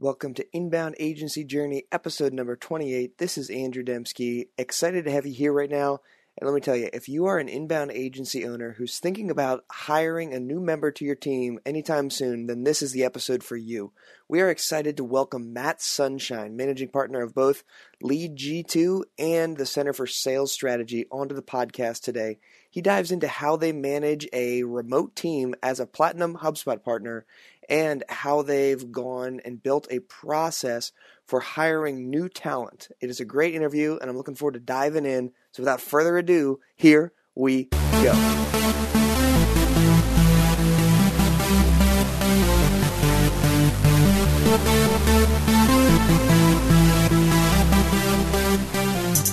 Welcome to Inbound Agency Journey, episode number 28. This is Andrew Dymski. Excited to have you here right now. And let me tell you, if you are an inbound agency owner who's thinking about hiring a new member to your team anytime soon, then this is the episode for you. We are excited to welcome Matt Sunshine, managing partner of both Lead G2 and the Center for Sales Strategy, onto the podcast today. He dives into how they manage a remote team as a Platinum HubSpot partner and how they've gone and built a process for hiring new talent. It is a great interview, and I'm looking forward to diving in. So, without further ado, here we go.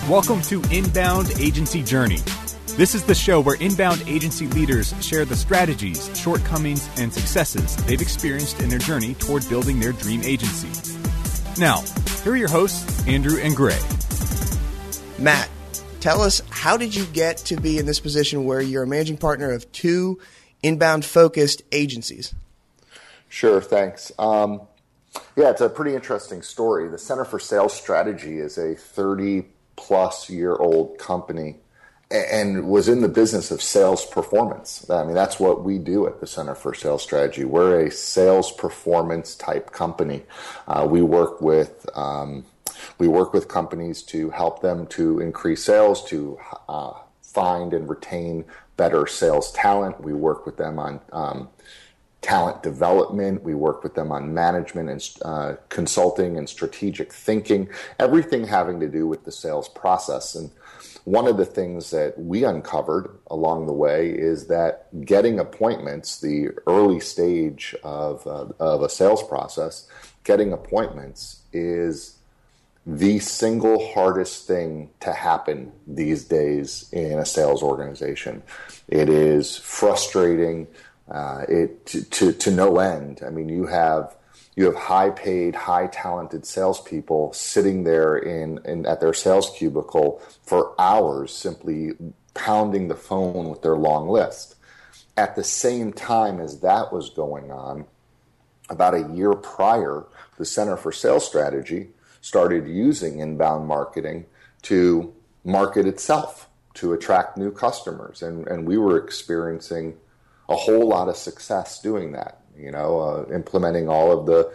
Welcome to Inbound Agency Journey this is the show where inbound agency leaders share the strategies, shortcomings, and successes they've experienced in their journey toward building their dream agency. Now, here are your hosts, Andrew and Gray. Matt, tell us how did you get to be in this position where you're a managing partner of two inbound focused agencies? Sure, thanks. Um, yeah, it's a pretty interesting story. The Center for Sales Strategy is a 30 plus year old company and was in the business of sales performance. I mean, that's what we do at the Center for Sales Strategy. We're a sales performance type company. Uh, we work with um, we work with companies to help them to increase sales, to uh, find and retain better sales talent. We work with them on um, talent development. We work with them on management and uh, consulting and strategic thinking. Everything having to do with the sales process and one of the things that we uncovered along the way is that getting appointments, the early stage of, uh, of a sales process, getting appointments is the single hardest thing to happen these days in a sales organization. It is frustrating uh, it to, to, to no end. I mean, you have you have high paid, high talented salespeople sitting there in, in at their sales cubicle for hours simply pounding the phone with their long list. At the same time as that was going on, about a year prior, the Center for Sales Strategy started using inbound marketing to market itself to attract new customers. And, and we were experiencing a whole lot of success doing that you know, uh, implementing all of the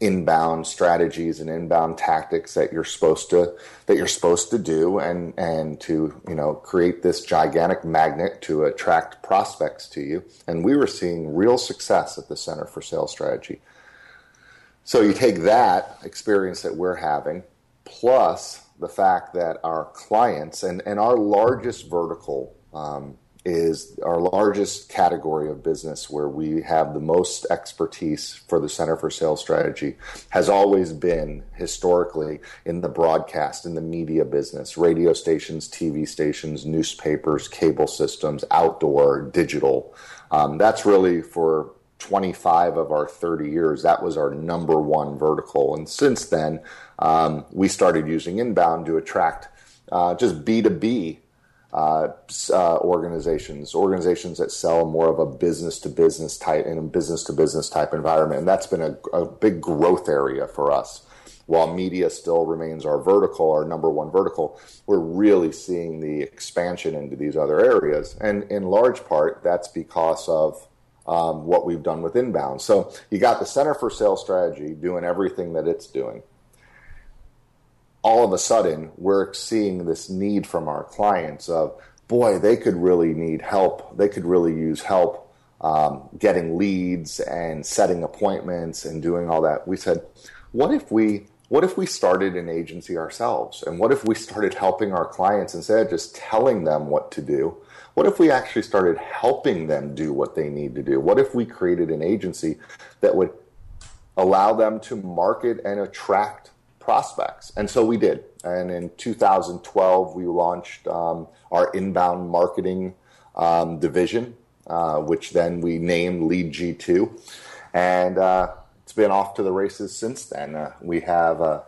inbound strategies and inbound tactics that you're supposed to that you're supposed to do and and to you know create this gigantic magnet to attract prospects to you. And we were seeing real success at the center for sales strategy. So you take that experience that we're having plus the fact that our clients and and our largest vertical um, is our largest category of business where we have the most expertise for the Center for Sales Strategy has always been historically in the broadcast, in the media business, radio stations, TV stations, newspapers, cable systems, outdoor, digital. Um, that's really for 25 of our 30 years, that was our number one vertical. And since then, um, we started using inbound to attract uh, just B2B uh, uh, organizations, organizations that sell more of a business to business type and business to business type environment. And that's been a, a, big growth area for us. While media still remains our vertical, our number one vertical, we're really seeing the expansion into these other areas. And in large part, that's because of um, what we've done with inbound. So you got the Center for Sales Strategy doing everything that it's doing all of a sudden we're seeing this need from our clients of boy they could really need help. They could really use help um, getting leads and setting appointments and doing all that. We said what if we what if we started an agency ourselves? And what if we started helping our clients instead of just telling them what to do? What if we actually started helping them do what they need to do? What if we created an agency that would allow them to market and attract prospects. And so we did. And in 2012, we launched um, our inbound marketing um, division, uh, which then we named Lead G2. And uh, it's been off to the races since then. Uh, we have a,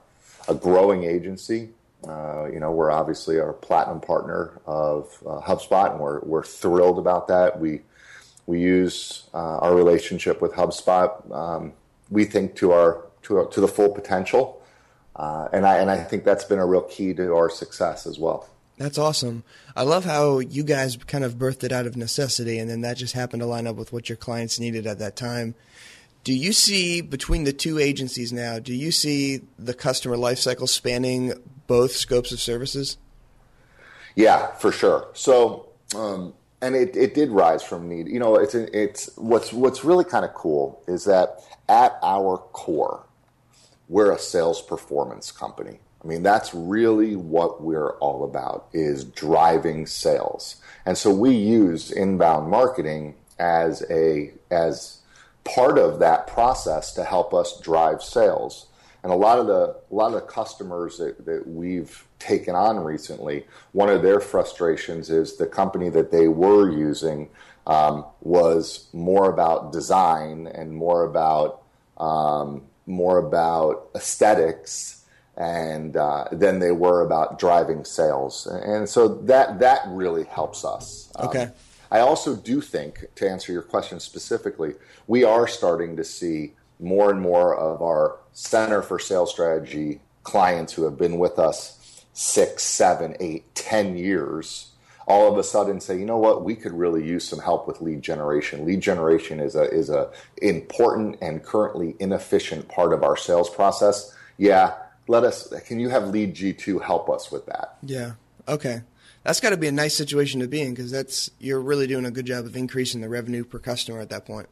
a growing agency. Uh, you know, we're obviously our platinum partner of uh, HubSpot, and we're, we're thrilled about that. We we use uh, our relationship with HubSpot. Um, we think to our to to the full potential. Uh, and I and I think that's been a real key to our success as well. That's awesome. I love how you guys kind of birthed it out of necessity, and then that just happened to line up with what your clients needed at that time. Do you see between the two agencies now? Do you see the customer lifecycle spanning both scopes of services? Yeah, for sure. So, um, and it, it did rise from need. You know, it's it's what's what's really kind of cool is that at our core, we're a sales performance company. I mean, that's really what we're all about is driving sales. And so we use inbound marketing as a as part of that process to help us drive sales. And a lot of the a lot of the customers that, that we've taken on recently, one of their frustrations is the company that they were using um, was more about design and more about um, more about aesthetics and uh, than they were about driving sales. And so that that really helps us. Um, okay. I also do think, to answer your question specifically, we are starting to see more and more of our Center for Sales Strategy clients who have been with us six, seven, eight, ten years all of a sudden say, you know what, we could really use some help with lead generation. Lead generation is a is a important and currently inefficient part of our sales process. Yeah, let us. Can you have Lead G two help us with that? Yeah. Okay. That's got to be a nice situation to be in because that's you're really doing a good job of increasing the revenue per customer at that point.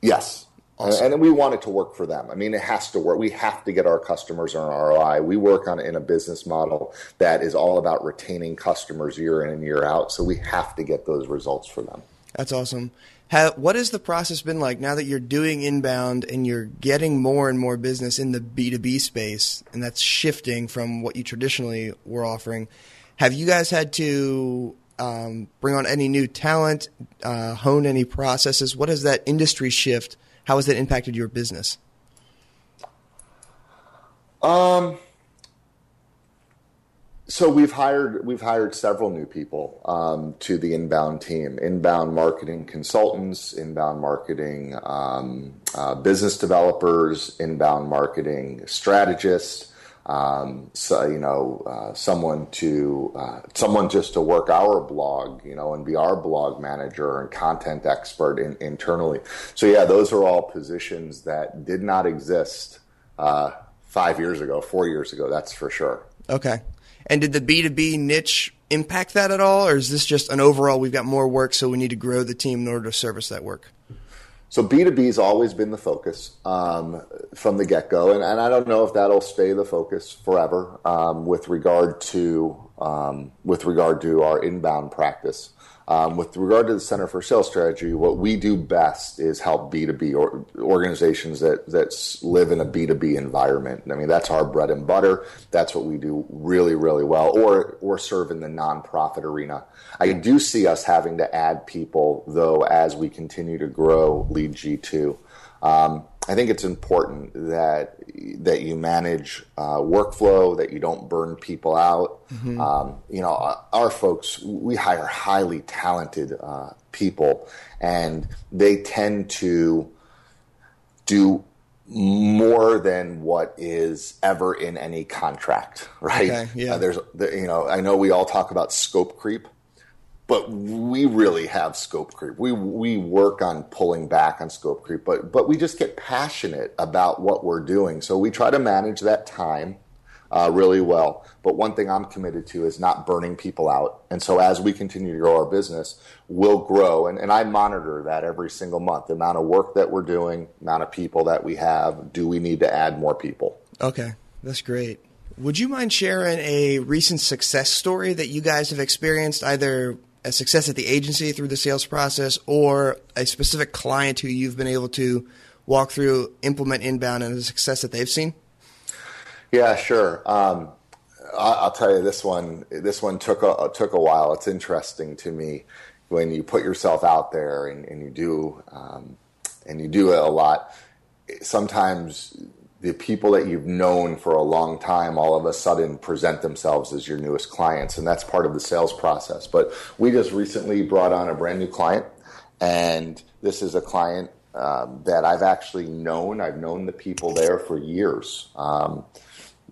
Yes, Awesome. And we want it to work for them. I mean, it has to work. We have to get our customers on ROI. We work on in a business model that is all about retaining customers year in and year out. So we have to get those results for them. That's awesome. what has the process been like now that you're doing inbound and you're getting more and more business in the B2B space, and that's shifting from what you traditionally were offering? Have you guys had to um, bring on any new talent, uh, hone any processes? What has that industry shift? How has that impacted your business? Um, so we've hired we've hired several new people um, to the inbound team, inbound marketing consultants, inbound marketing um, uh, business developers, inbound marketing strategists um, so you know uh, someone to uh, someone just to work our blog you know and be our blog manager and content expert in, internally. So yeah those are all positions that did not exist uh, five years ago four years ago that's for sure. Okay. And did the b2b niche impact that at all or is this just an overall we've got more work so we need to grow the team in order to service that work so B2B has always been the focus um, from the get go. And, and, I don't know if that'll stay the focus forever um, with regard to um, with regard to our inbound practice. Um, with regard to the Center for Sales Strategy, what we do best is help B2B or organizations that, that live in a B2B environment. I mean, that's our bread and butter. That's what we do really, really well, or, or serve in the nonprofit arena. I do see us having to add people, though, as we continue to grow Lead G2. Um, I think it's important that that you manage uh, workflow, that you don't burn people out. Mm-hmm. Um, you know, our folks, we hire highly talented uh, people, and they tend to do more than what is ever in any contract, right? Okay, yeah. Uh, there's, you know, I know we all talk about scope creep but we really have scope creep. We we work on pulling back on scope creep, but but we just get passionate about what we're doing. So we try to manage that time uh, really well. But one thing I'm committed to is not burning people out. And so as we continue to grow our business, we'll grow. And, and I monitor that every single month. The amount of work that we're doing, amount of people that we have. Do we need to add more people? Okay, that's great. Would you mind sharing a recent success story that you guys have experienced, either a success at the agency through the sales process or a specific client who you've been able to walk through, implement inbound, and a success that they've seen? Yeah, sure. Um, I'll tell you this one. This one took a took a while. It's interesting to me when you put yourself out there and, and you do um, and you do it a lot. Sometimes the people that you've known for a long time all of a sudden present themselves as your newest clients and that's part of the sales process but we just recently brought on a brand new client and this is a client um, that I've actually known. I've known the people there for years, um,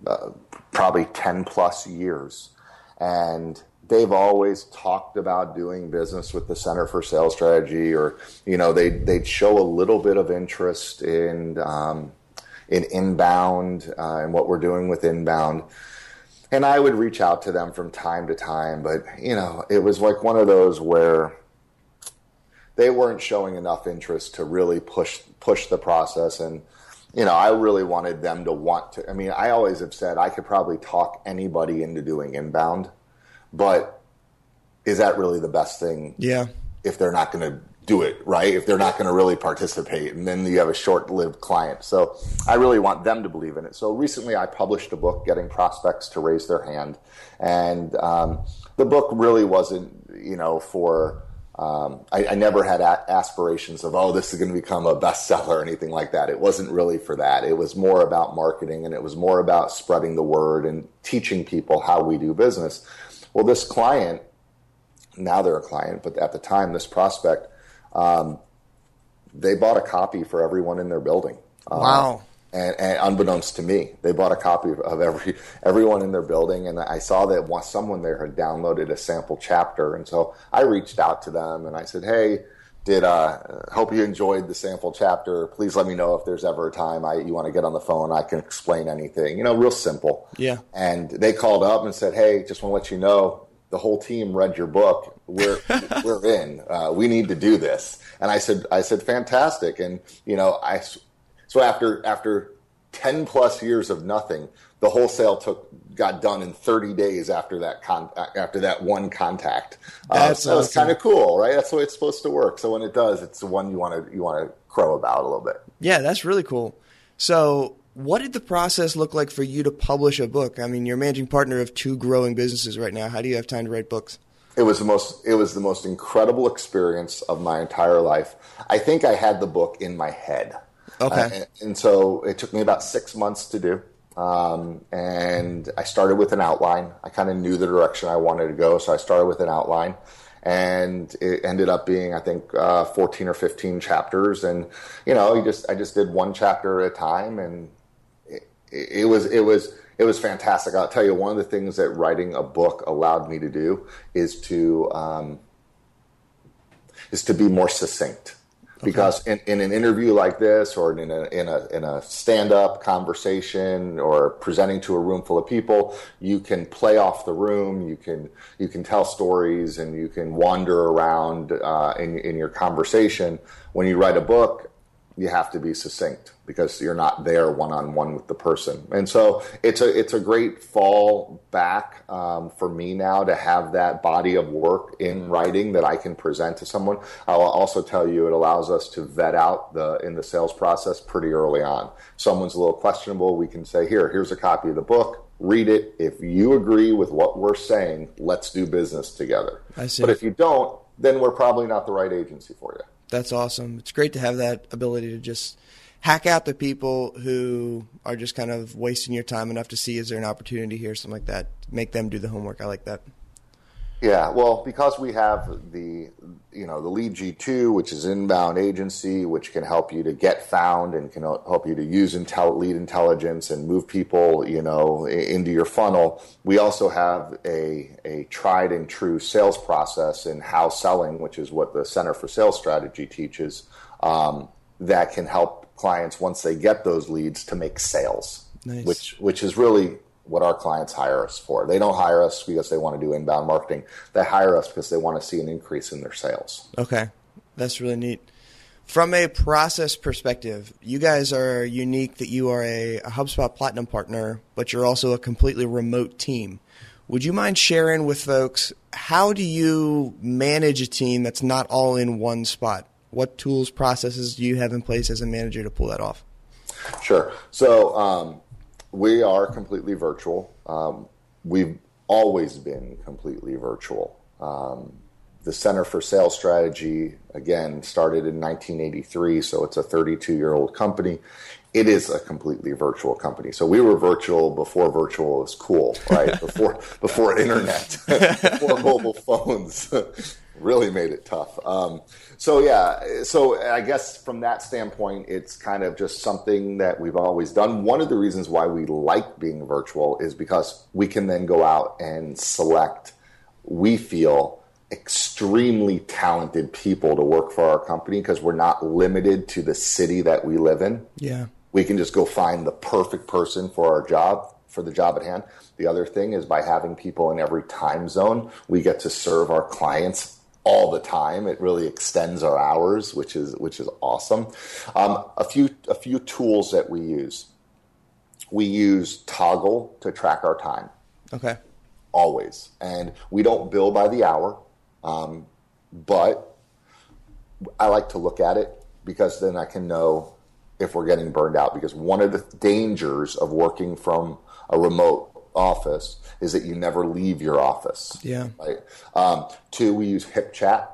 uh, probably 10 plus years. And they've always talked about doing business with the Center for Sales Strategy, or, you know, they, they'd show a little bit of interest in, um, in inbound uh, and what we're doing with inbound. And I would reach out to them from time to time, but, you know, it was like one of those where, they weren't showing enough interest to really push push the process and you know i really wanted them to want to i mean i always have said i could probably talk anybody into doing inbound but is that really the best thing yeah if they're not going to do it right if they're not going to really participate and then you have a short-lived client so i really want them to believe in it so recently i published a book getting prospects to raise their hand and um, the book really wasn't you know for um, I, I, never had a- aspirations of, oh, this is going to become a bestseller or anything like that. It wasn't really for that. It was more about marketing and it was more about spreading the word and teaching people how we do business. Well, this client, now they're a client, but at the time, this prospect, um, they bought a copy for everyone in their building. Wow. Uh, and, and, unbeknownst to me, they bought a copy of every everyone in their building, and I saw that someone there had downloaded a sample chapter, and so I reached out to them and I said, "Hey, did uh, hope you enjoyed the sample chapter. Please let me know if there's ever a time I, you want to get on the phone. I can explain anything. You know, real simple. Yeah. And they called up and said, "Hey, just want to let you know." The whole team read your book. We're we're in. Uh, we need to do this. And I said, I said, fantastic. And you know, I so after after ten plus years of nothing, the wholesale took got done in 30 days after that con- after that one contact. Uh, That's so awesome. kind of cool, right? That's the way it's supposed to work. So when it does, it's the one you want to you want to crow about a little bit. Yeah, that's really cool. So what did the process look like for you to publish a book? I mean, you're managing partner of two growing businesses right now. How do you have time to write books? It was the most it was the most incredible experience of my entire life. I think I had the book in my head. Okay. Uh, and, and, so it took me about six months to do. Um, and I started with an outline. I kind of knew the direction I wanted to go, so I started with an outline. And it ended up being, I think, uh, 14 or 15 chapters. And, you know, you just, I just did one chapter at a time. And it, was, it was, it was fantastic. I'll tell you, one of the things that writing a book allowed me to do is to, um, is to be more succinct. Because in, in an interview like this or in a in a in a stand-up conversation or presenting to a room full of people you can play off the room you can you can tell stories and you can wander around uh, in in your conversation. When you write a book you have to be succinct because you're not there one on one with the person. And so it's a it's a great fall back um, for me now to have that body of work in writing that I can present to someone. I'll also tell you it allows us to vet out the in the sales process pretty early on. Someone's a little questionable, we can say here here's a copy of the book. Read it. If you agree with what we're saying, let's do business together. I see. But if you don't, then we're probably not the right agency for you. That's awesome. It's great to have that ability to just hack out the people who are just kind of wasting your time enough to see is there an opportunity here, something like that. Make them do the homework. I like that. Yeah, well, because we have the you know the Lead G2, which is inbound agency, which can help you to get found and can help you to use intel, lead intelligence and move people you know into your funnel. We also have a a tried and true sales process in how selling, which is what the Center for Sales Strategy teaches, um, that can help clients once they get those leads to make sales, nice. which which is really what our clients hire us for. They don't hire us because they want to do inbound marketing. They hire us because they want to see an increase in their sales. Okay. That's really neat. From a process perspective, you guys are unique that you are a, a HubSpot Platinum partner, but you're also a completely remote team. Would you mind sharing with folks how do you manage a team that's not all in one spot? What tools, processes do you have in place as a manager to pull that off? Sure. So, um, we are completely virtual. Um, we've always been completely virtual. Um, the Center for Sales Strategy, again, started in 1983, so it's a 32 year old company. It is a completely virtual company. So we were virtual before virtual was cool, right? before before internet, before mobile phones. Really made it tough. Um, so yeah, so I guess from that standpoint, it's kind of just something that we've always done. One of the reasons why we like being virtual is because we can then go out and select. We feel extremely talented people to work for our company because we're not limited to the city that we live in. Yeah. We can just go find the perfect person for our job, for the job at hand. The other thing is by having people in every time zone, we get to serve our clients all the time. It really extends our hours, which is which is awesome. Um, a few a few tools that we use. We use Toggl to track our time. Okay. Always, and we don't bill by the hour, um, but I like to look at it because then I can know if we're getting burned out. Because one of the dangers of working from a remote office is that you never leave your office. Yeah. Right. Um, two, we use HipChat.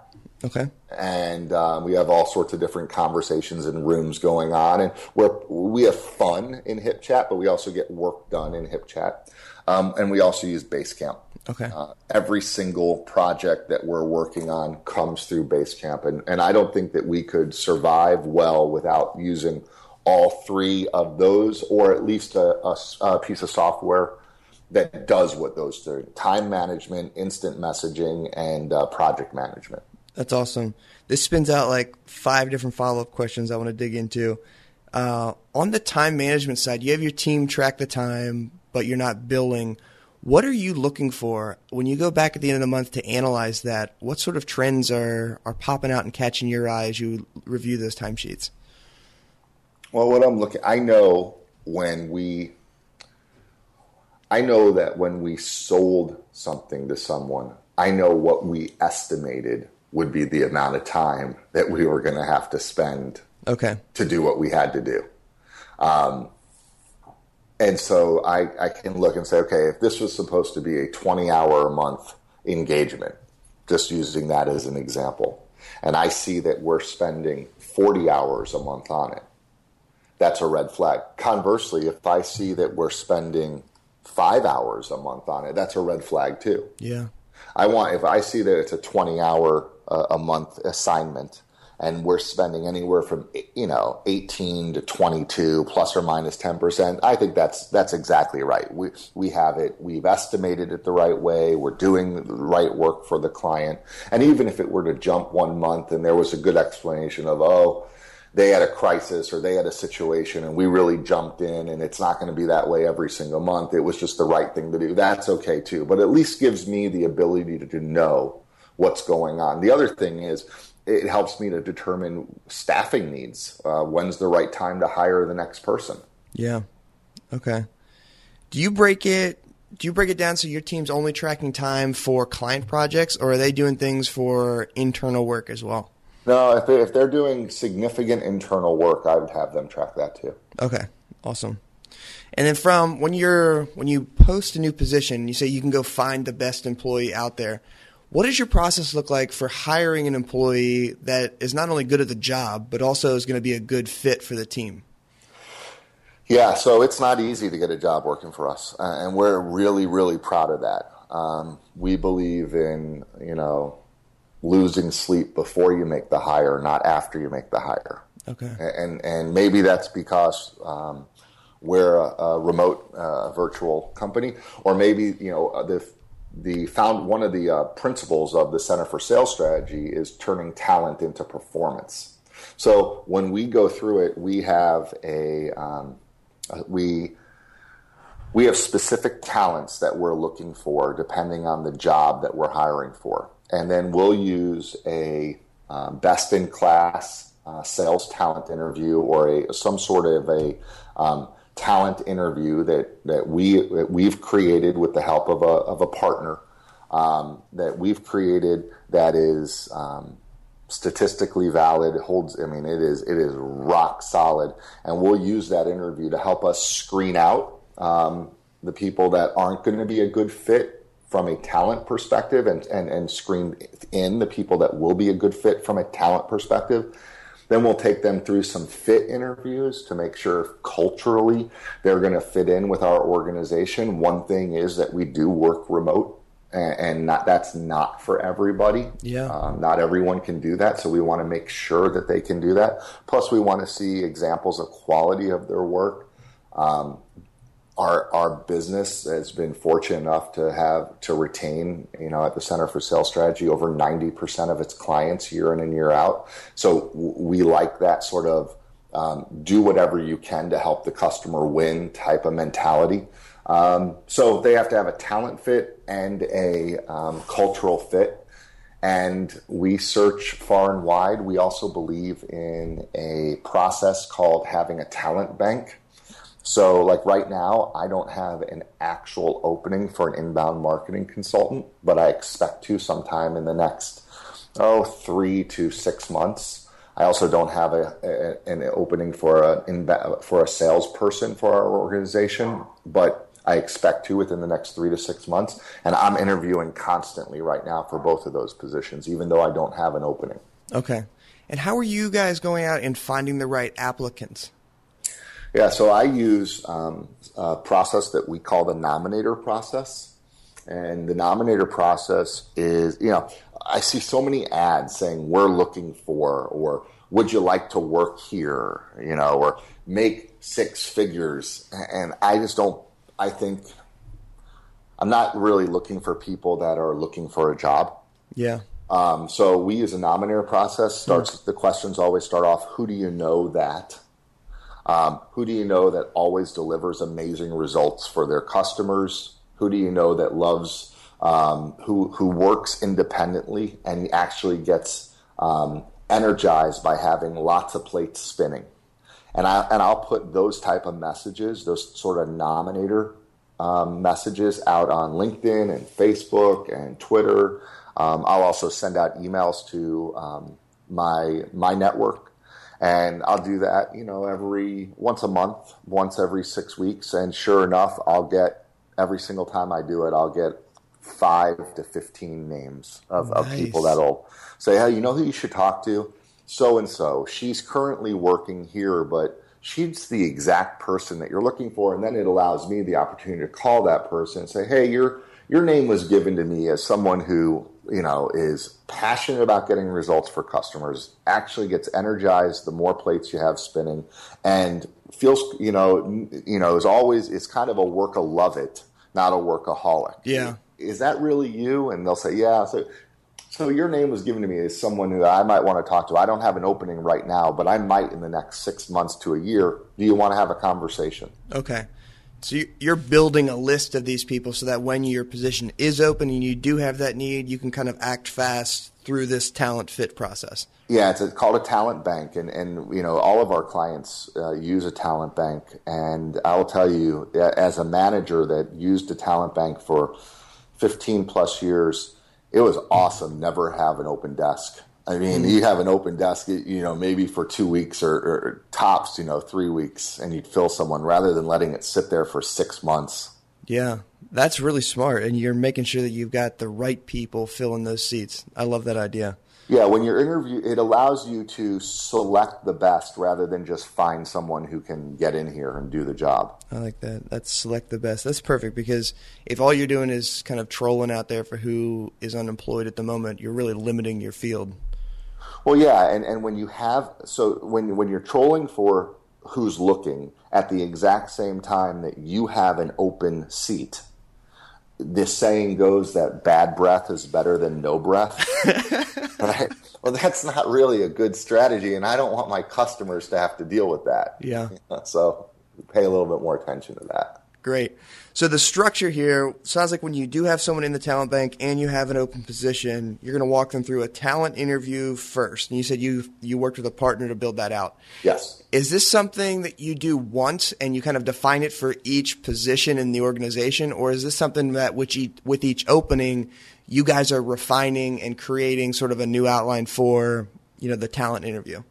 Okay. And um, we have all sorts of different conversations and rooms going on, and we're we have fun in HipChat, but we also get work done in HipChat, um, and we also use Basecamp. Okay. Uh, every single project that we're working on comes through Basecamp, and and I don't think that we could survive well without using all three of those, or at least a, a, a piece of software that does what those do: time management, instant messaging, and uh, project management. That's awesome. This spins out like five different follow up questions I want to dig into. Uh, on the time management side, you have your team track the time, but you're not billing. What are you looking for when you go back at the end of the month to analyze that? What sort of trends are, are popping out and catching your eye as you review those timesheets? Well, what I'm looking, I know when we, I know that when we sold something to someone, I know what we estimated would be the amount of time that we were going to have to spend okay. to do what we had to do. Um, and so I, I can look and say, okay, if this was supposed to be a 20 hour a month engagement, just using that as an example, and I see that we're spending 40 hours a month on it, that's a red flag. Conversely, if I see that we're spending five hours a month on it, that's a red flag too. Yeah. I want, if I see that it's a 20 hour uh, a month assignment and we're spending anywhere from, you know, 18 to 22 plus or minus 10%, I think that's, that's exactly right. We, we have it, we've estimated it the right way. We're doing the right work for the client. And even if it were to jump one month and there was a good explanation of, oh, they had a crisis or they had a situation and we really jumped in and it's not going to be that way every single month. It was just the right thing to do. That's okay too. But at least gives me the ability to, to know what's going on. The other thing is it helps me to determine staffing needs. Uh, when's the right time to hire the next person? Yeah. Okay. Do you break it? Do you break it down so your team's only tracking time for client projects, or are they doing things for internal work as well? No, if, they, if they're doing significant internal work, I would have them track that too. Okay, awesome. And then from when you're when you post a new position, you say you can go find the best employee out there. What does your process look like for hiring an employee that is not only good at the job, but also is going to be a good fit for the team? Yeah, so it's not easy to get a job working for us, uh, and we're really, really proud of that. Um, we believe in you know losing sleep before you make the hire, not after you make the hire. Okay. And and maybe that's because um, we're a, a remote uh, virtual company, or maybe you know the the found one of the uh, principles of the Center for Sales Strategy is turning talent into performance. So when we go through it, we have a um, we we have specific talents that we're looking for depending on the job that we're hiring for and then we'll use a um, best in class uh, sales talent interview or a some sort of a um, talent interview that that we that we've created with the help of a of a partner um, that we've created that is um, statistically valid holds I mean it is it is rock solid. And we'll use that interview to help us screen out um, the people that aren't going to be a good fit from a talent perspective and, and, and screen in the people that will be a good fit from a talent perspective. Then we'll take them through some fit interviews to make sure culturally they're going to fit in with our organization. One thing is that we do work remote. and, and not, that's not for everybody. Yeah. Um, not everyone can do that, so we want to make sure that they can do that. Plus, we want to see examples of quality of their work. Um, our our business has been fortunate enough to have to retain, you know, at the Center for Sales Strategy, over ninety percent of its clients year in and year out. So we like that sort of um, do whatever you can to help the customer win type of mentality. Um, so they have to have a talent fit and a um, cultural fit. And we search far and wide. We also believe in a process called having a talent bank. So, like right now, I don't have an actual opening for an inbound marketing consultant, but I expect to sometime in the next, oh, three to six months. I also don't have a, a an opening for a for a salesperson for our organization, but I expect to within the next three to six months. And I'm interviewing constantly right now for both of those positions, even though I don't have an opening. Okay. And how are you guys going out and finding the right applicants? Yeah, so I use um, a process that we call the nominator process. And the nominator process is, you know, I see so many ads saying we're looking for, or would you like to work here, you know, or make six figures. And I just don't, I think I'm not really looking for people that are looking for a job. Yeah. Um, so we use a nominator process. Starts mm. the questions always start off, who do you know that? Um, who do you know that always delivers amazing results for their customers? Who do you know that loves um, who who works independently and actually gets um, energized by having lots of plates spinning? And I and I'll put those type of messages, those sort of nominator um, messages, out on LinkedIn and Facebook and Twitter. Um, I'll also send out emails to um, my my network and I'll do that, you know, every once a month, once every six weeks. And sure enough, I'll get every single time I do it, I'll get five to 15 names of, nice. of people that'll say, Hey, you know who you should talk to? So and so. She's currently working here, but she's the exact person that you're looking for. And then it allows me the opportunity to call that person and say, Hey, your, your name was given to me as someone who you know, is passionate about getting results for customers, actually gets energized the more plates you have spinning, and feels, you know, you know, is always is kind of a work of love it, not a workaholic. Yeah. Is that really you? And they'll say, yeah. So, so your name was given to me as someone who I might want to talk to. I don't have an opening right now, but I might in the next six months to a year. Do you want to have a conversation? Okay. So you're building a list of these people so that when your position is open and you do have that need, you can kind of act fast through this talent fit process. Yeah, it's called a talent bank, and, and you know all of our clients uh, use a talent bank. And I will tell you, as a manager that used a talent bank for 15 plus years, it was awesome. Never have an open desk. I mean, mm-hmm. you have an open desk, you know, maybe for two weeks or, or, tops, you know, three weeks, and you'd fill someone rather than letting it sit there for six months. Yeah, that's really smart, and you're making sure that you've got the right people filling those seats. I love that idea. Yeah, when you're interview, it allows you to select the best rather than just find someone who can get in here and do the job. I like that. That's select the best. That's perfect because if all you're doing is kind of trolling out there for who is unemployed at the moment, you're really limiting your field. Well, yeah, and, and when you have so when when you're trolling for who's looking at the exact same time that you have an open seat, this saying goes that bad breath is better than no breath. right? Well, that's not really a good strategy, and I don't want my customers to have to deal with that. Yeah. So pay a little bit more attention to that. Great. So the structure here sounds like when you do have someone in the talent bank and you have an open position, you're going to walk them through a talent interview first. And you said you you worked with a partner to build that out. Yes. Is this something that you do once and you kind of define it for each position in the organization, or is this something that which each, with each opening you guys are refining and creating sort of a new outline for you know the talent interview?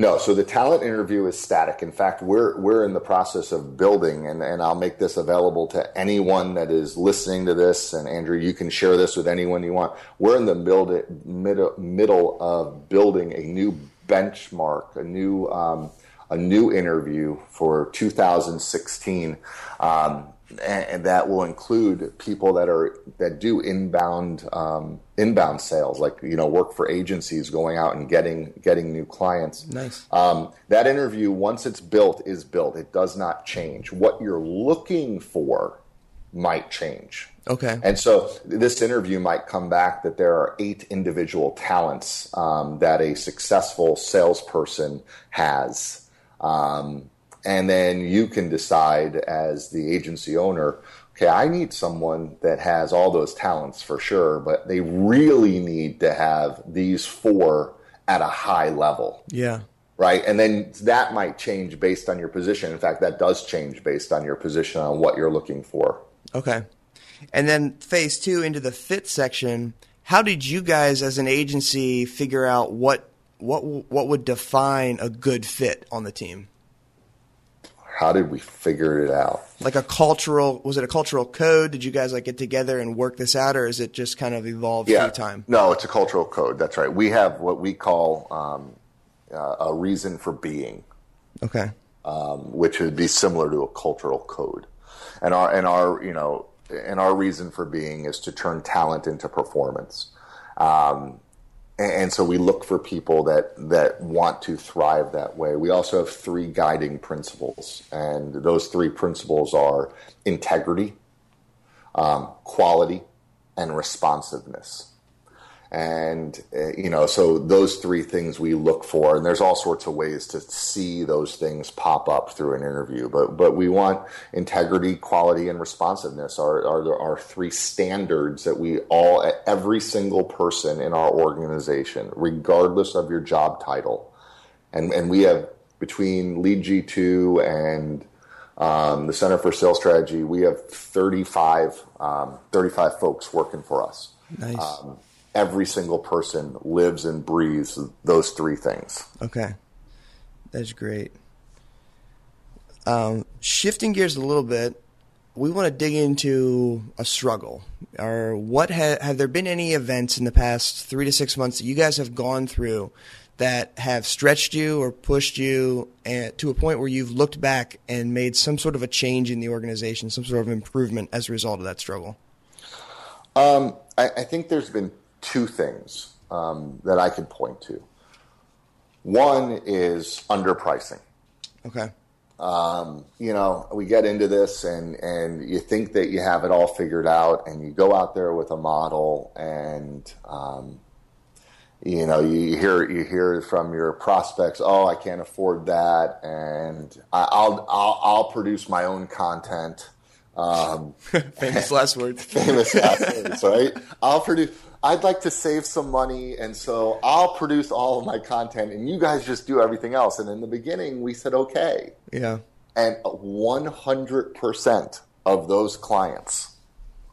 No, so the talent interview is static. In fact, we're we're in the process of building, and, and I'll make this available to anyone that is listening to this. And Andrew, you can share this with anyone you want. We're in the it, middle, middle of building a new benchmark, a new um, a new interview for 2016. Um, and that will include people that are that do inbound um, inbound sales, like you know, work for agencies, going out and getting getting new clients. Nice. Um, that interview, once it's built, is built. It does not change. What you're looking for might change. Okay. And so this interview might come back that there are eight individual talents um, that a successful salesperson has. Um, and then you can decide as the agency owner, okay, I need someone that has all those talents for sure, but they really need to have these four at a high level. Yeah. Right. And then that might change based on your position. In fact, that does change based on your position on what you're looking for. Okay. And then phase two into the fit section. How did you guys, as an agency, figure out what what what would define a good fit on the team? How did we figure it out? Like a cultural was it a cultural code? Did you guys like get together and work this out, or is it just kind of evolved yeah. through time? No, it's a cultural code. That's right. We have what we call um, uh, a reason for being. Okay. Um, which would be similar to a cultural code, and our and our you know and our reason for being is to turn talent into performance. Um, and, so we look for people that, that want to thrive that way. We also have three guiding principles, and those three principles are integrity, um, quality, and responsiveness and uh, you know so those three things we look for and there's all sorts of ways to see those things pop up through an interview. But but we want integrity quality and responsiveness are are our three standards that we all every single person in our organization regardless of your job title. And and we have between lead g2 and um, the center for sales strategy we have 35 um, 35 folks working for us. Nice. Um, every single person lives and breathes those three things. Okay, that's great. Um, shifting gears a little bit, we want to dig into a struggle. Or what ha- have there been any events in the past three to six months that you guys have gone through that have stretched you or pushed you and, to a point where you've looked back and made some sort of a change in the organization, some sort of improvement as a result of that struggle? Um, I, I think there's been two things um, that I could point to. One is underpricing. Okay. Um, you know, we get into this and, and you think that you have it all figured out and you go out there with a model and, um, you know, you hear, you hear from your prospects, oh, I can't afford that. And I'll, I'll, I'll produce my own content. Um, famous last words. famous last words, right? I'll produce, I'd like to save some money, and so I'll produce all of my content, and you guys just do everything else. And in the beginning, we said okay. Yeah. And 100% of those clients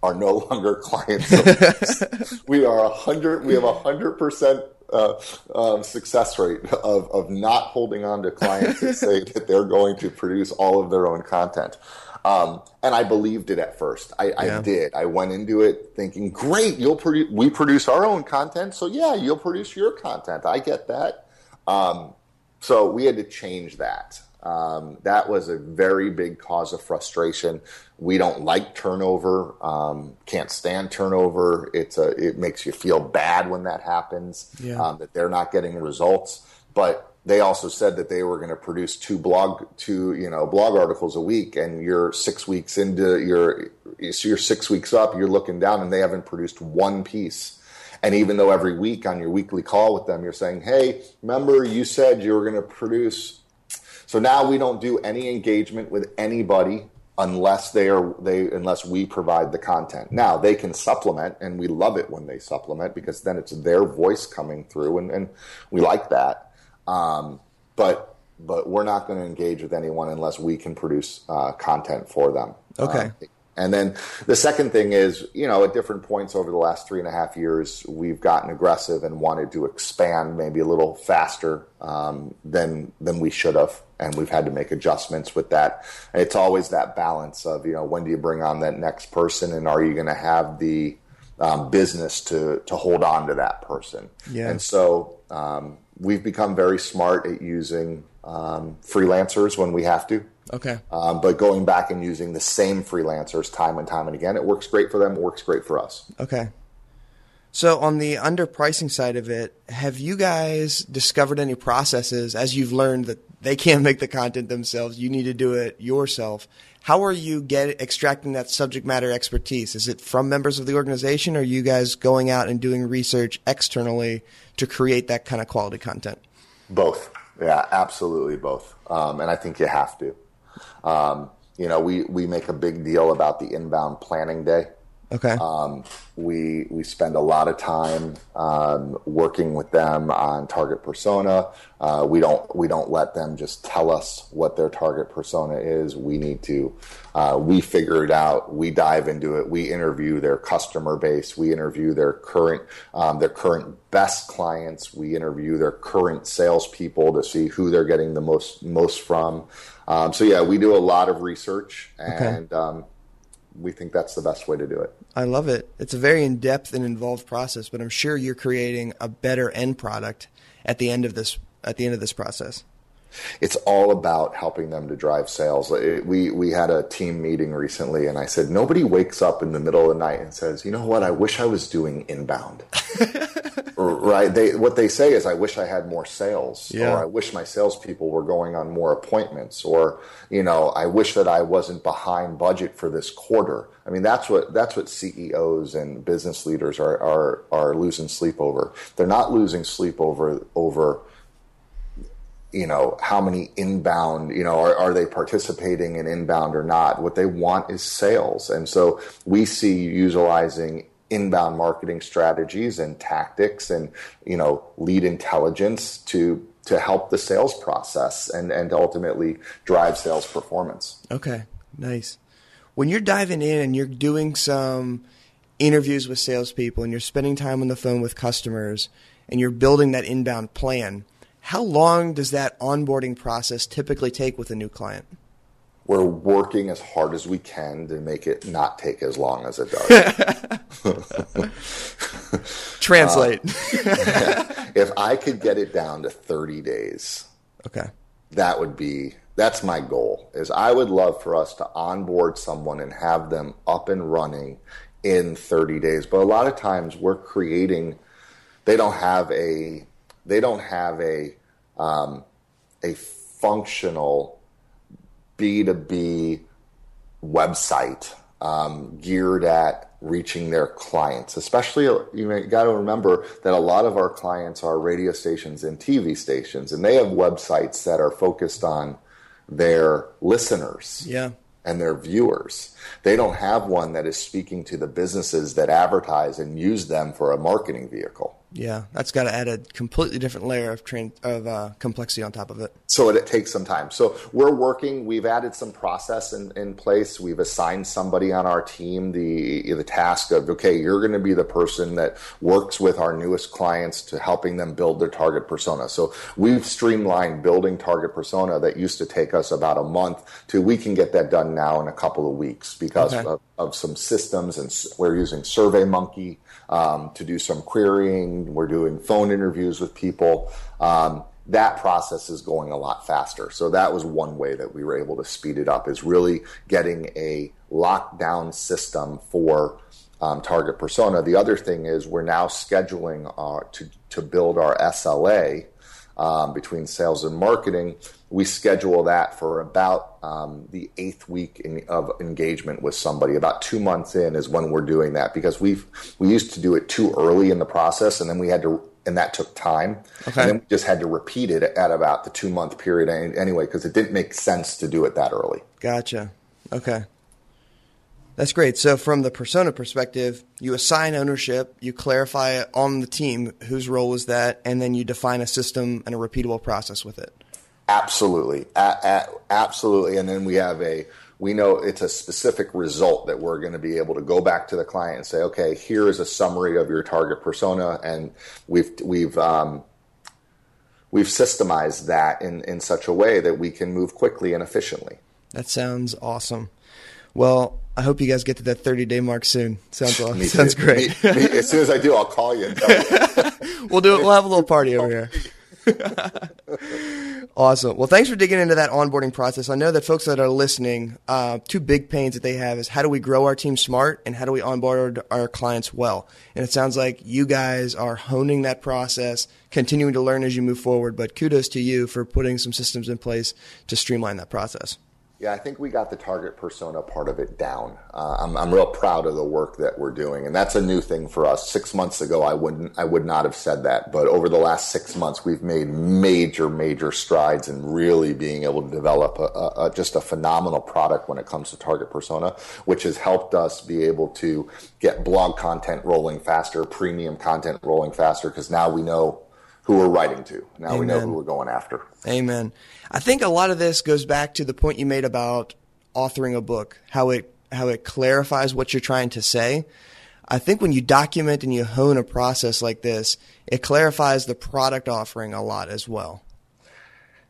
are no longer clients. we are a hundred. We have a hundred percent uh, um, success rate of, of not holding on to clients that say that they're going to produce all of their own content. Um, and I believed it at first. I, yeah. I, did. I went into it thinking, great, you'll produce, we produce our own content. So yeah, you'll produce your content. I get that. Um, so we had to change that. Um, that was a very big cause of frustration. We don't like turnover. Um, can't stand turnover. It's a, it makes you feel bad when that happens. Yeah. Um, that they're not getting results. But they also said that they were going to produce two blog two you know blog articles a week and you're six weeks into your you're six weeks up you're looking down and they haven't produced one piece. And even though every week on your weekly call with them you're saying hey remember you said you were going to produce so now we don't do any engagement with anybody unless they are they unless we provide the content. Now they can supplement and we love it when they supplement because then it's their voice coming through and, and we like that um, but but we're not going to engage with anyone unless we can produce uh, content for them. Okay. Uh, and then the second thing is, you know, at different points over the last three and a half years, we've gotten aggressive and wanted to expand maybe a little faster um, than than we should have, and we've had to make adjustments with that. It's always that balance of, you know, when do you bring on that next person, and are you going to have the um, business to to hold on to that person? Yeah. And so um, we've become very smart at using um, freelancers when we have to. Okay. Um, but going back and using the same freelancers time and time and again, it works great for them. It works great for us. Okay. So on the underpricing side of it, have you guys discovered any processes as you've learned that they can't make the content themselves? You need to do it yourself. How are you get extracting that subject matter expertise? Is it from members of the organization, or are you guys going out and doing research externally to create that kind of quality content? Both. Yeah, absolutely both. Um, and I think you have to. Um, you know, we, we make a big deal about the inbound planning day. Okay. Um, we we spend a lot of time um, working with them on target persona. Uh, we don't we don't let them just tell us what their target persona is. We need to uh, we figure it out. We dive into it. We interview their customer base. We interview their current um, their current best clients. We interview their current salespeople to see who they're getting the most most from. Um, so yeah, we do a lot of research and. Okay we think that's the best way to do it. I love it. It's a very in depth and involved process, but I'm sure you're creating a better end product at the end of this at the end of this process. It's all about helping them to drive sales. We we had a team meeting recently, and I said nobody wakes up in the middle of the night and says, "You know what? I wish I was doing inbound." right? They what they say is, "I wish I had more sales," yeah. or "I wish my salespeople were going on more appointments," or you know, "I wish that I wasn't behind budget for this quarter." I mean, that's what that's what CEOs and business leaders are are are losing sleep over. They're not losing sleep over over you know how many inbound you know are, are they participating in inbound or not? What they want is sales. And so we see utilizing inbound marketing strategies and tactics and you know lead intelligence to to help the sales process and and ultimately drive sales performance. Okay. Nice. When you're diving in and you're doing some interviews with salespeople and you're spending time on the phone with customers and you're building that inbound plan how long does that onboarding process typically take with a new client? We're working as hard as we can to make it not take as long as it does. Translate. Uh, if I could get it down to 30 days, okay, that would be that's my goal. Is I would love for us to onboard someone and have them up and running in 30 days. But a lot of times we're creating they don't have a they don't have a um, a functional B2B website um, geared at reaching their clients. Especially, you got to remember that a lot of our clients are radio stations and TV stations, and they have websites that are focused on their listeners. Yeah and their viewers. They don't have one that is speaking to the businesses that advertise and use them for a marketing vehicle. Yeah, that's got to add a completely different layer of tra- of uh, complexity on top of it. So it, it, takes some time. So we're working. We've added some process in, in place. We've assigned somebody on our team the the task of okay, you're going to be the person that works with our newest clients to helping them build their target persona. So we've streamlined building target persona that used to take us about a month to we can get that done now in a couple of weeks because okay. of, of some systems and we're using SurveyMonkey um, to do some querying. We're doing phone interviews with people. Um, that process is going a lot faster. So that was one way that we were able to speed it up is really getting a lockdown system for um, target persona. The other thing is we're now scheduling our, to, to build our SLA um, between sales and marketing. We schedule that for about um, the eighth week in, of engagement with somebody. About two months in is when we're doing that because we've we used to do it too early in the process, and then we had to and that took time. Okay. And then we just had to repeat it at about the two month period anyway because it didn't make sense to do it that early. Gotcha. Okay. That's great. So, from the persona perspective, you assign ownership, you clarify on the team whose role is that, and then you define a system and a repeatable process with it. Absolutely, a- a- absolutely. And then we have a we know it's a specific result that we're going to be able to go back to the client and say, okay, here is a summary of your target persona, and we've we've um, we've systemized that in in such a way that we can move quickly and efficiently. That sounds awesome. Well, I hope you guys get to that 30 day mark soon. Sounds awesome. Sounds great. Me, me, as soon as I do, I'll call you. you. we'll do it. We'll have a little party over here. awesome. Well, thanks for digging into that onboarding process. I know that folks that are listening, uh, two big pains that they have is how do we grow our team smart and how do we onboard our clients well? And it sounds like you guys are honing that process, continuing to learn as you move forward. But kudos to you for putting some systems in place to streamline that process. Yeah, I think we got the target persona part of it down. Uh, I'm, I'm real proud of the work that we're doing, and that's a new thing for us. Six months ago, I wouldn't, I would not have said that, but over the last six months, we've made major, major strides in really being able to develop a, a, just a phenomenal product when it comes to target persona, which has helped us be able to get blog content rolling faster, premium content rolling faster, because now we know who we're writing to. Now Amen. we know who we're going after. Amen. I think a lot of this goes back to the point you made about authoring a book, how it how it clarifies what you're trying to say. I think when you document and you hone a process like this, it clarifies the product offering a lot as well.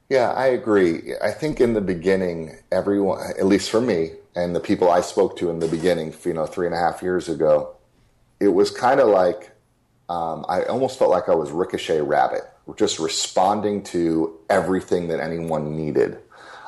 Yeah, I agree. I think in the beginning, everyone, at least for me and the people I spoke to in the beginning, you know, three and a half years ago, it was kind of like um, I almost felt like I was Ricochet Rabbit, just responding to everything that anyone needed.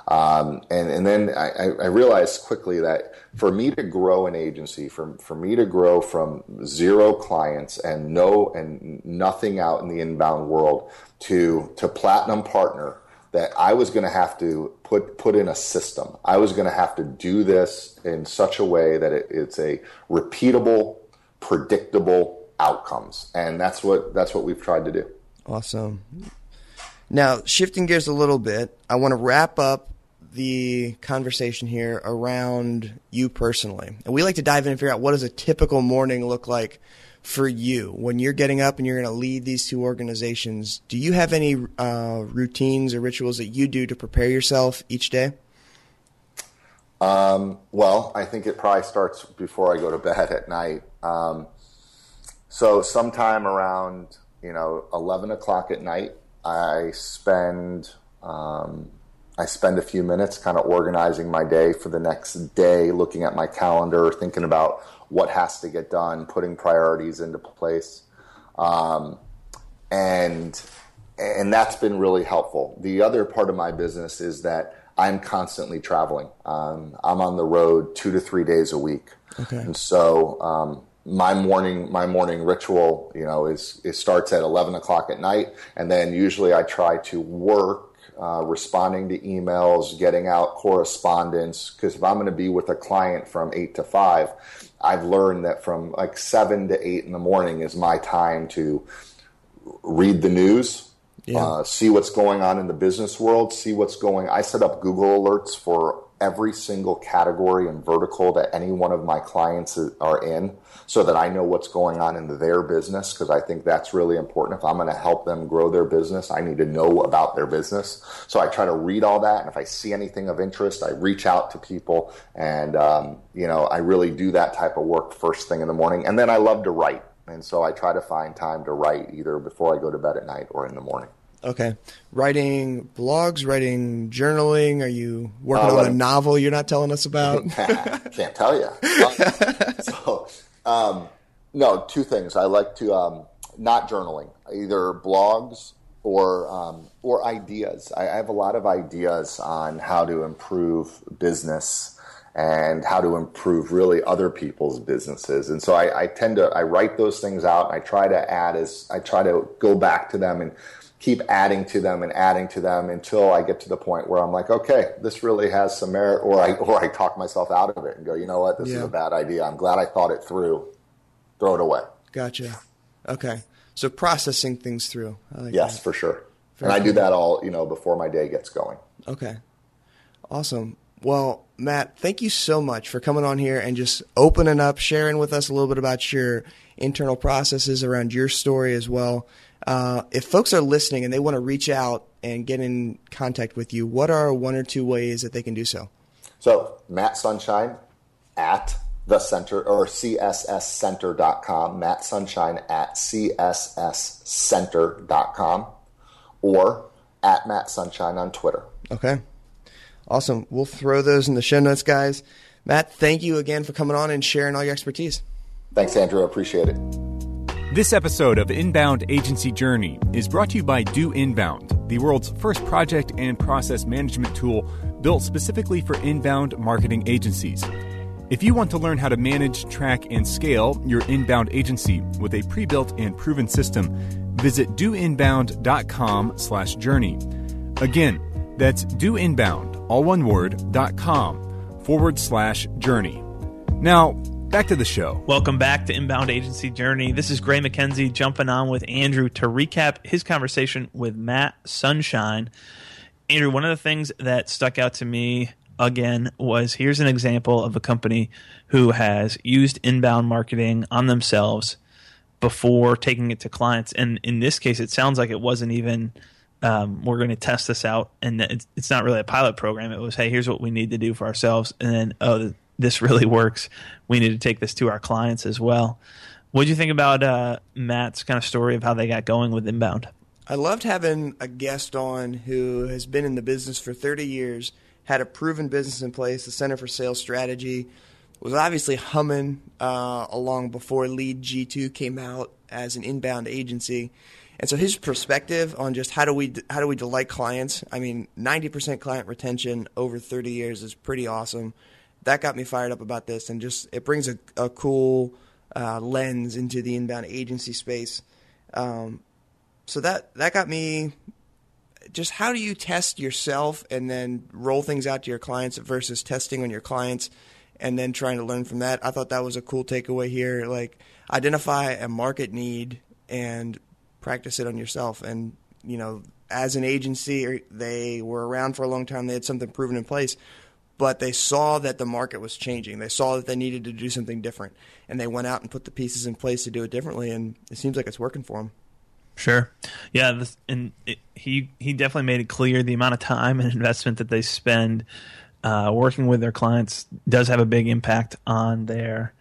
Um, and, and then I, I, realized quickly that for me to grow an agency, for, for me to grow from zero clients and no and nothing out in the inbound world to to platinum partner, that I was going to have to put put in a system. I was going to have to do this in such a way that it, it's a repeatable, predictable outcomes, and that's what that's what we've tried to do. Awesome. Now, shifting gears a little bit, I want to wrap up the conversation here around you personally. And we like to dive in and figure out what does a typical morning look like for you when you're getting up and you're going to lead these two organizations. Do you have any uh, routines or rituals that you do to prepare yourself each day? Um, well, I think it probably starts before I go to bed at night. Um, so sometime around you know eleven o'clock at night, I spend um, I spend a few minutes kind of organizing my day for the next day, looking at my calendar, thinking about what has to get done, putting priorities into place, um, and and that's been really helpful. The other part of my business is that I'm constantly traveling. Um, I'm on the road two to three days a week, okay. and so um, my morning my morning ritual you know is it starts at 11 o'clock at night and then usually i try to work uh, responding to emails getting out correspondence because if i'm going to be with a client from 8 to 5 i've learned that from like 7 to 8 in the morning is my time to read the news yeah. uh, see what's going on in the business world see what's going i set up google alerts for every single category and vertical that any one of my clients are in so that I know what's going on in their business because I think that's really important. If I'm going to help them grow their business, I need to know about their business. So I try to read all that. And if I see anything of interest, I reach out to people. And, um, you know, I really do that type of work first thing in the morning. And then I love to write. And so I try to find time to write either before I go to bed at night or in the morning. Okay. Writing blogs, writing journaling. Are you working uh, on a novel you're not telling us about? Can't tell you. so, um, no, two things. I like to um, not journaling, either blogs or um, or ideas. I, I have a lot of ideas on how to improve business and how to improve really other people's businesses. And so I, I, tend to I write those things out. I try to add as I try to go back to them and keep adding to them and adding to them until I get to the point where I'm like, okay, this really has some merit, or I or I talk myself out of it and go, you know what, this yeah. is a bad idea. I'm glad I thought it through. Throw it away. Gotcha. Okay, so processing things through. Like yes, that. for sure. Very and I do that all, you know, before my day gets going. Okay. Awesome. Well, Matt, thank you so much for coming on here and just opening up, sharing with us a little bit about your internal processes around your story as well. Uh, if folks are listening and they want to reach out and get in contact with you, what are one or two ways that they can do so? So, Matt Sunshine at the center or csscenter.com, Matt Sunshine at csscenter.com, or at Matt Sunshine on Twitter. Okay. Awesome. We'll throw those in the show notes, guys. Matt, thank you again for coming on and sharing all your expertise. Thanks, Andrew. I appreciate it. This episode of Inbound Agency Journey is brought to you by Do Inbound, the world's first project and process management tool built specifically for inbound marketing agencies. If you want to learn how to manage, track, and scale your inbound agency with a pre-built and proven system, visit doinbound.com slash journey. Again, that's doinbound, all one word, dot com forward slash journey. Now, back to the show. Welcome back to Inbound Agency Journey. This is Gray McKenzie jumping on with Andrew to recap his conversation with Matt Sunshine. Andrew, one of the things that stuck out to me again was here's an example of a company who has used inbound marketing on themselves before taking it to clients. And in this case, it sounds like it wasn't even um, we're going to test this out, and it's, it's not really a pilot program. It was, hey, here's what we need to do for ourselves, and then oh, this really works. We need to take this to our clients as well. What do you think about uh, Matt's kind of story of how they got going with inbound? I loved having a guest on who has been in the business for 30 years, had a proven business in place, the Center for Sales Strategy, was obviously humming uh, along before Lead G2 came out as an inbound agency. And so his perspective on just how do we how do we delight clients? I mean, 90% client retention over 30 years is pretty awesome. That got me fired up about this, and just it brings a, a cool uh, lens into the inbound agency space. Um, so that that got me. Just how do you test yourself and then roll things out to your clients versus testing on your clients and then trying to learn from that? I thought that was a cool takeaway here. Like identify a market need and practice it on yourself. And you know, as an agency, they were around for a long time. They had something proven in place, but they saw that the market was changing. They saw that they needed to do something different, and they went out and put the pieces in place to do it differently. And it seems like it's working for them. Sure. Yeah, this, and it, he he definitely made it clear the amount of time and investment that they spend uh, working with their clients does have a big impact on their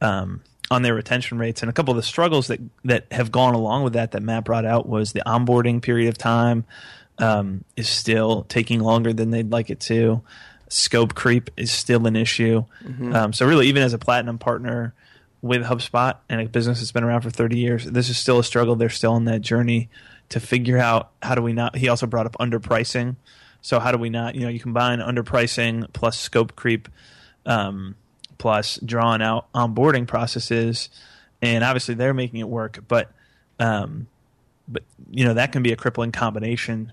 um, on their retention rates. And a couple of the struggles that that have gone along with that that Matt brought out was the onboarding period of time um, is still taking longer than they'd like it to. Scope creep is still an issue. Mm-hmm. Um, so really, even as a platinum partner with HubSpot and a business that's been around for 30 years, this is still a struggle. They're still on that journey to figure out how do we not. He also brought up underpricing. So how do we not? You know, you combine underpricing plus scope creep. Um, plus drawn out onboarding processes, and obviously they're making it work. But um, but you know that can be a crippling combination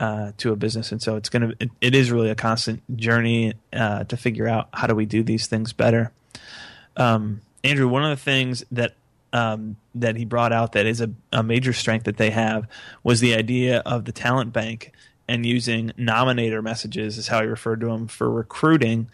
uh, to a business, and so it's gonna it, it is really a constant journey uh, to figure out how do we do these things better. Um, Andrew, one of the things that um, that he brought out that is a, a major strength that they have was the idea of the talent bank and using nominator messages is how he referred to them for recruiting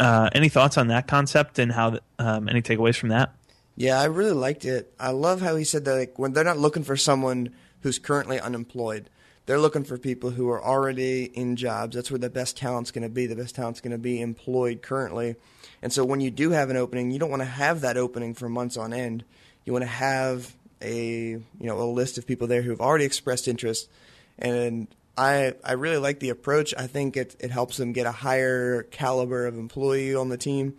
uh, any thoughts on that concept and how um, any takeaways from that? Yeah, I really liked it. I love how he said that like, when they're not looking for someone who's currently unemployed, they're looking for people who are already in jobs. That's where the best talent's going to be. The best talent's going to be employed currently. And so when you do have an opening, you don't want to have that opening for months on end. You want to have a you know a list of people there who've already expressed interest and I I really like the approach. I think it it helps them get a higher caliber of employee on the team.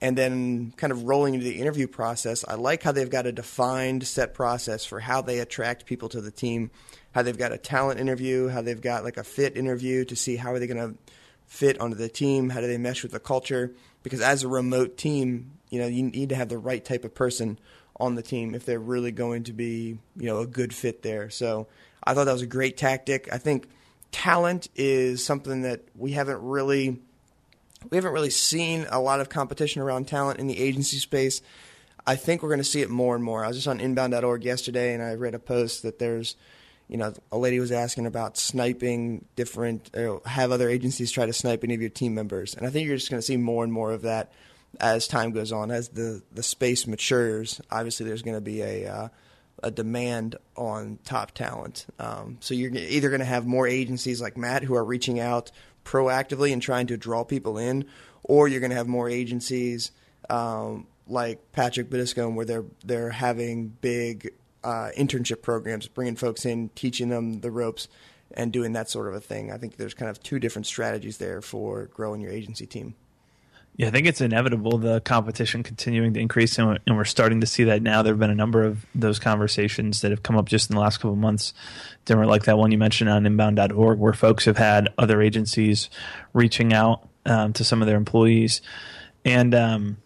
And then kind of rolling into the interview process, I like how they've got a defined set process for how they attract people to the team, how they've got a talent interview, how they've got like a fit interview to see how are they going to fit onto the team, how do they mesh with the culture? Because as a remote team, you know, you need to have the right type of person on the team if they're really going to be, you know, a good fit there. So I thought that was a great tactic. I think talent is something that we haven't really we haven't really seen a lot of competition around talent in the agency space. I think we're going to see it more and more. I was just on inbound.org yesterday and I read a post that there's, you know, a lady was asking about sniping different, have other agencies try to snipe any of your team members. And I think you're just going to see more and more of that as time goes on, as the, the space matures. Obviously, there's going to be a, uh, a demand on top talent. Um, so you're either going to have more agencies like Matt who are reaching out proactively and trying to draw people in, or you're going to have more agencies um, like Patrick Biddiscombe where they're they're having big uh, internship programs, bringing folks in, teaching them the ropes, and doing that sort of a thing. I think there's kind of two different strategies there for growing your agency team. Yeah, I think it's inevitable the competition continuing to increase, and we're, starting to see that now. There have been a number of those conversations that have come up just in the last couple of months. Dimmer, like that one you mentioned on inbound.org, where folks have had other agencies reaching out um, to some of their employees. And um,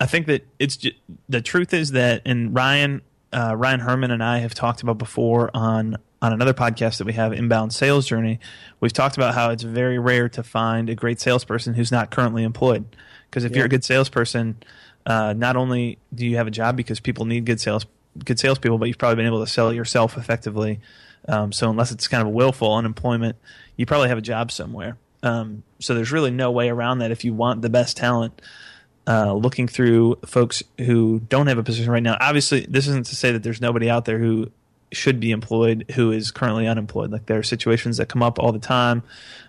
I think that it's just, the truth is that, and Ryan uh, Ryan Herman and I have talked about before on on another podcast that we have, Inbound Sales Journey. We've talked about how it's very rare to find a great salesperson who's not currently employed. Because if yeah. you're a good salesperson, uh, not only do you have a job because people need good sales good salespeople, but you've probably been able to sell yourself effectively. Um, so unless it's kind of a willful unemployment, you probably have a job somewhere. Um, so there's really no way around that if you want the best talent. Uh, looking through folks who don't have a position right now. Obviously, this isn't to say that there's nobody out there who should be employed who is currently unemployed. Like there are situations that come up all the time,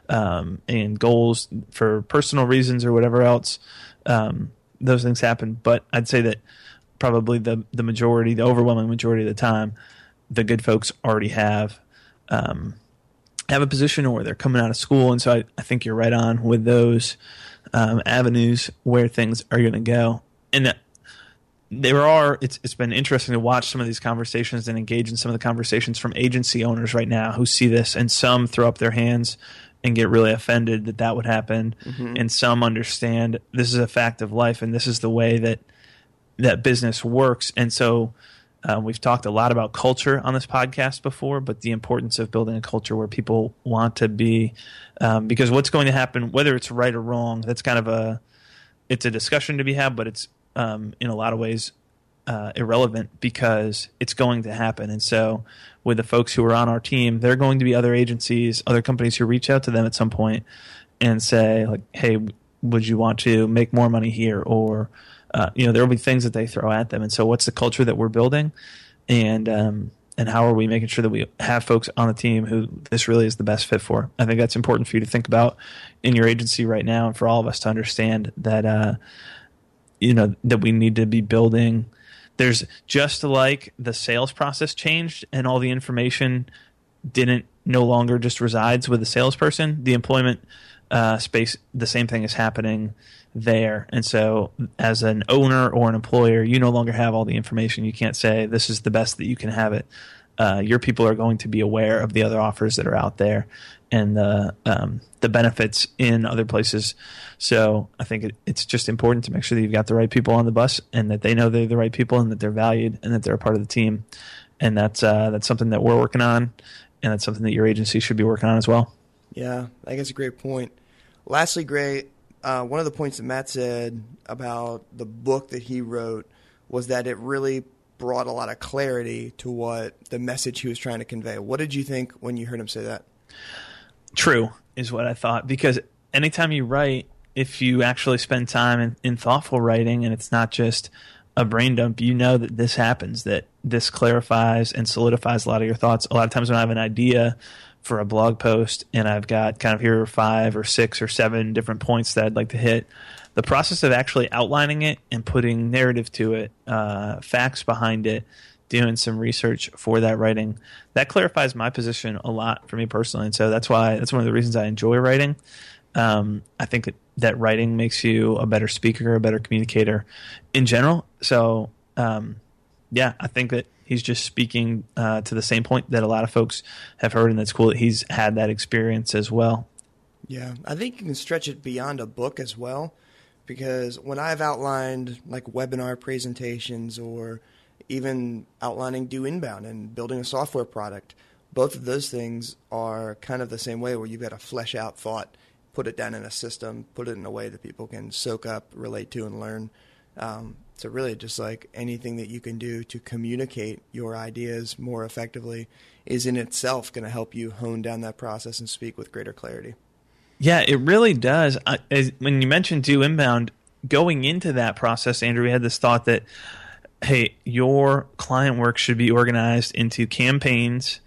um, and goals for personal reasons or whatever else. Um, those things happen, but I'd say that probably the the majority, the overwhelming majority of the time, the good folks already have um, have a position or they're coming out of school, and so I, I think you're right on with those um, avenues where things are going to go. And that, there are it's it's been interesting to watch some of these conversations and engage in some of the conversations from agency owners right now who see this and some throw up their hands and get really offended that that would happen mm-hmm. and some understand this is a fact of life and this is the way that that business works and so uh, we've talked a lot about culture on this podcast before, but the importance of building a culture where people want to be, um, because what's going to happen, whether it's right or wrong, that's kind of a, it's a discussion to be had, but it's um, in a lot of ways uh, irrelevant because it's going to happen. And so, with the folks who are on our team, there are going to be other agencies, other companies who reach out to them at some point and say, like, "Hey, would you want to make more money here?" or uh, you know, there will be things that they throw at them. And so, what's the culture that we're building, and um, and how are we making sure that we have folks on the team who this really is the best fit for? I think that's important for you to think about in your agency right now, and for all of us to understand that uh, you know that we need to be building. There's just like the sales process changed, and all the information didn't no longer just resides with the salesperson. The employment uh, space, the same thing is happening there. And so, as an owner or an employer, you no longer have all the information. You can't say this is the best that you can have it. Uh, your people are going to be aware of the other offers that are out there and the um, the benefits in other places. So I think it, it's just important to make sure that you've got the right people on the bus and that they know they're the right people and that they're valued and that they're a part of the team. And that's uh, that's something that we're working on, and that's something that your agency should be working on as well. Yeah, I think it's a great point. Lastly, Gray, uh, one of the points that Matt said about the book that he wrote was that it really brought a lot of clarity to what the message he was trying to convey. What did you think when you heard him say that? True is what I thought because anytime you write, if you actually spend time in, in thoughtful writing and it's not just a brain dump, you know that this happens, that this clarifies and solidifies a lot of your thoughts. A lot of times when I have an idea for a blog post and I've got kind of here are five or six or seven different points that I'd like to hit. The process of actually outlining it and putting narrative to it, uh, facts behind it, doing some research for that writing, that clarifies my position a lot for me personally. And so that's why that's one of the reasons I enjoy writing. Um, I think that, that writing makes you a better speaker, a better communicator in general. So, um, yeah, I think that he's just speaking uh, to the same point that a lot of folks have heard, and that's cool that he's had that experience as well. Yeah, I think you can stretch it beyond a book as well, because when I've outlined like webinar presentations or even outlining do inbound and building a software product, both of those things are kind of the same way where you've got to flesh out thought, put it down in a system, put it in a way that people can soak up, relate to, and learn. Um, so really, just like anything that you can do to communicate your ideas more effectively is in itself going to help you hone down that process and speak with greater clarity. Yeah, it really does. I, as, when you mentioned do inbound, going into that process, Andrew, we had this thought that hey, your client work should be organized into campaigns.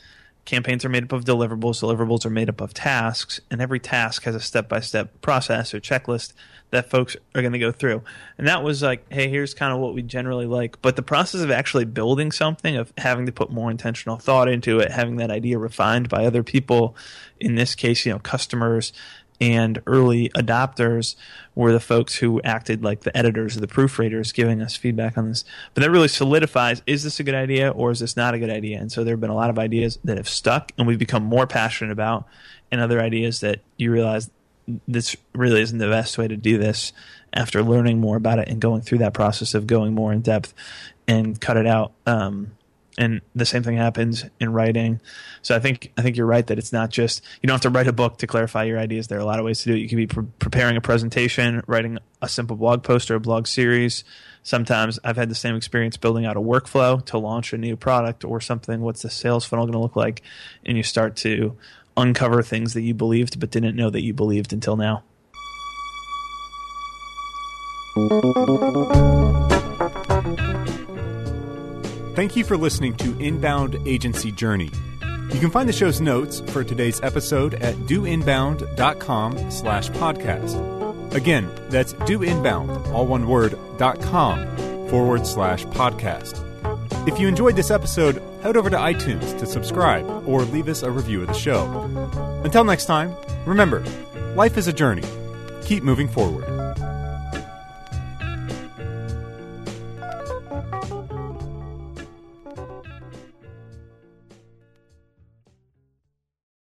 Campaigns are made up of deliverables. Deliverables are made up of tasks, and every task has a step by step process or checklist that folks are going to go through. And that was like, hey, here's kind of what we generally like. But the process of actually building something, of having to put more intentional thought into it, having that idea refined by other people, in this case, you know, customers, and early adopters were the folks who acted like the editors or the proofreaders giving us feedback on this. But that really solidifies is this a good idea or is this not a good idea? And so there have been a lot of ideas that have stuck and we've become more passionate about, and other ideas that you realize this really isn't the best way to do this after learning more about it and going through that process of going more in depth and cut it out. Um, and the same thing happens in writing. So I think I think you're right that it's not just you don't have to write a book to clarify your ideas. There are a lot of ways to do it. You can be pre- preparing a presentation, writing a simple blog post or a blog series. Sometimes I've had the same experience building out a workflow to launch a new product or something. What's the sales funnel going to look like? And you start to uncover things that you believed but didn't know that you believed until now. Thank you for listening to Inbound Agency Journey. You can find the show's notes for today's episode at doinbound.com slash podcast. Again, that's doinbound, all one word, dot com forward slash podcast. If you enjoyed this episode, head over to iTunes to subscribe or leave us a review of the show. Until next time, remember, life is a journey. Keep moving forward.